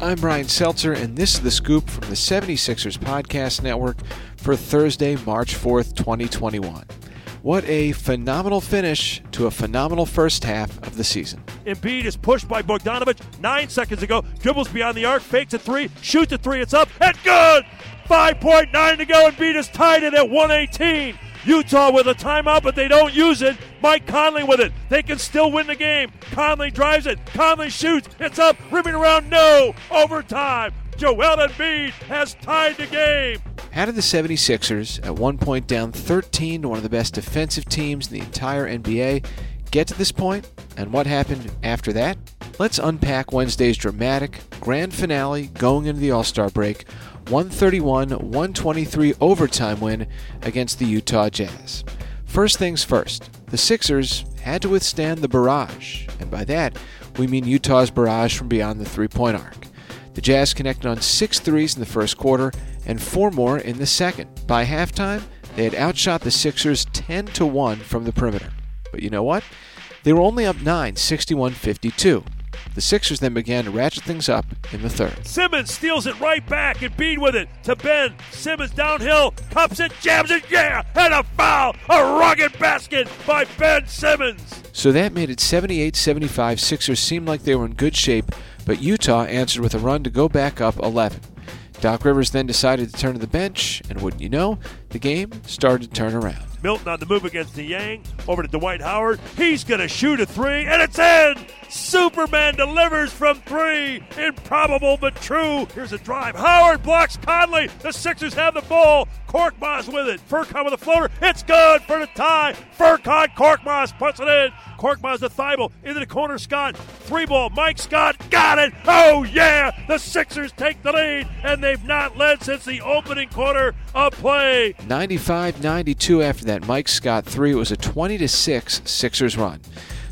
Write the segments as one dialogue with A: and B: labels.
A: I'm Brian Seltzer, and this is the scoop from the 76ers Podcast Network for Thursday, March 4th, 2021. What a phenomenal finish to a phenomenal first half of the season.
B: Embiid is pushed by Bogdanovich nine seconds ago. Dribbles beyond the arc, fakes a three, shoots a three, it's up, and good! 5.9 to go. Embiid is tied it at 118. Utah with a timeout, but they don't use it. Mike Conley with it. They can still win the game. Conley drives it. Conley shoots. It's up. Ripping around. No. Overtime. Joel Embiid has tied the game.
A: How did the 76ers, at one point down 13 to one of the best defensive teams in the entire NBA, get to this point, and what happened after that? Let's unpack Wednesday's dramatic grand finale going into the All Star break 131 123 overtime win against the Utah Jazz. First things first, the Sixers had to withstand the barrage, and by that, we mean Utah's barrage from beyond the three point arc. The Jazz connected on six threes in the first quarter and four more in the second. By halftime, they had outshot the Sixers 10 to 1 from the perimeter. But you know what? They were only up 9, 61 52. The Sixers then began to ratchet things up in the third.
B: Simmons steals it right back Embiid with it to Ben. Simmons downhill, cups it, jams it, yeah, and a foul, a rugged basket by Ben Simmons.
A: So that made it 78 75. Sixers seemed like they were in good shape, but Utah answered with a run to go back up 11. Doc Rivers then decided to turn to the bench, and wouldn't you know, the game started to turn around.
B: Milton on the move against the Yang. Over to Dwight Howard. He's going to shoot a three, and it's in! Superman delivers from three. Improbable but true. Here's a drive. Howard blocks Conley. The Sixers have the ball. Korkmaz with it. Furkan with a floater. It's good for the tie. Furkan Korkmaz puts it in. Korkmaz to Thybulle. Into the corner, Scott. Three ball. Mike Scott got it. Oh, yeah. The Sixers take the lead, and they've not led since the opening quarter of play.
A: 95 92 after that Mike Scott three. It was a 20 to 6 Sixers run.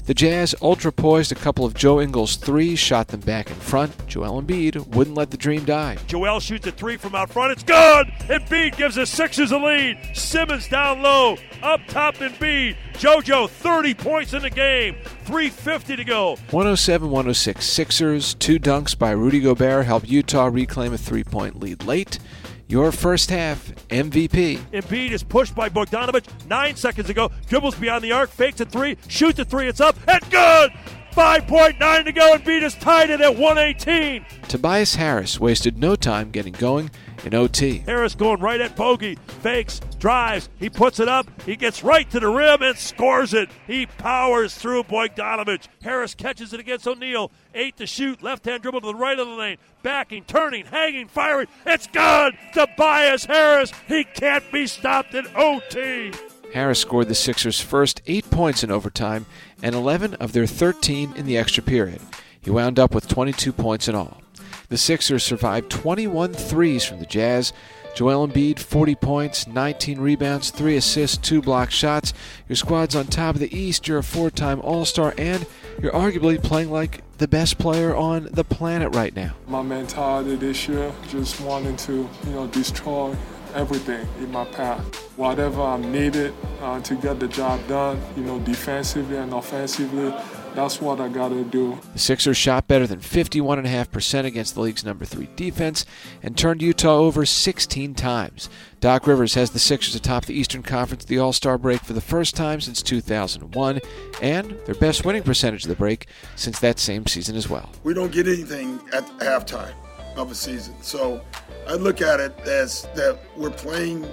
A: The Jazz ultra poised a couple of Joe Ingles threes, shot them back in front. Joel Embiid wouldn't let the dream die.
B: Joel shoots a three from out front. It's good. Embiid gives the Sixers a lead. Simmons down low. Up top Embiid. JoJo 30 points in the game. 350 to go.
A: 107 106 Sixers. Two dunks by Rudy Gobert helped Utah reclaim a three point lead late. Your first half MVP.
B: Embiid is pushed by Bogdanovich nine seconds ago. Dribbles beyond the arc, fakes a three, shoots a three, it's up, and good! 5.9 to go, Embiid has tied it at 118.
A: Tobias Harris wasted no time getting going in OT.
B: Harris going right at Bogey, fakes, drives, he puts it up, he gets right to the rim and scores it. He powers through Bogdanovich. Harris catches it against O'Neale. Eight to shoot, left hand dribble to the right of the lane, backing, turning, hanging, firing. It's good! Tobias Harris, he can't be stopped in OT.
A: Harris scored the Sixers' first eight points in overtime and 11 of their 13 in the extra period. He wound up with 22 points in all. The Sixers survived 21 threes from the Jazz. Joel Embiid, 40 points, 19 rebounds, 3 assists, 2 block shots. Your squad's on top of the East. You're a four time All Star, and you're arguably playing like the best player on the planet right now.
C: My mentality this year, just wanting to, you know, destroy everything in my path. Whatever I'm needed uh, to get the job done, you know, defensively and offensively, that's what I got to do.
A: The Sixers shot better than 51.5% against the league's number three defense and turned Utah over 16 times. Doc Rivers has the Sixers atop the Eastern Conference at the All Star break for the first time since 2001 and their best winning percentage of the break since that same season as well.
D: We don't get anything at halftime of a season. So I look at it as that we're playing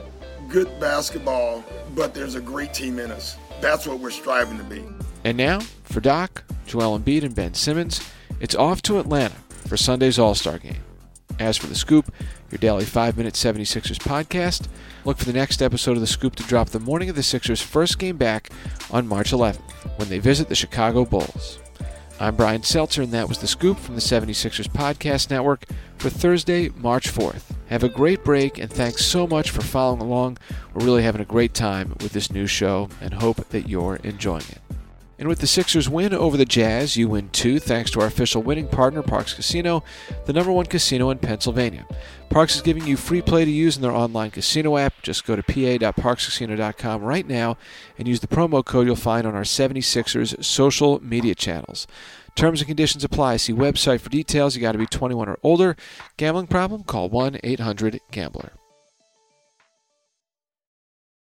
D: good basketball, but there's a great team in us. That's what we're striving to be.
A: And now, for Doc, Joel Embiid, and Ben Simmons, it's off to Atlanta for Sunday's All Star game. As for The Scoop, your daily 5 minute 76ers podcast, look for the next episode of The Scoop to drop the morning of the Sixers' first game back on March 11th when they visit the Chicago Bulls. I'm Brian Seltzer, and that was The Scoop from the 76ers Podcast Network for Thursday, March 4th. Have a great break, and thanks so much for following along. We're really having a great time with this new show and hope that you're enjoying it. And with the Sixers win over the Jazz, you win too, thanks to our official winning partner, Parx Casino, the number one casino in Pennsylvania. Parx is giving you free play to use in their online casino app. Just go to pa.parxcasino.com right now and use the promo code you'll find on our 76ers social media channels. Terms and conditions apply. See website for details. You got to be 21 or older. Gambling problem? Call 1 800 GAMBLER.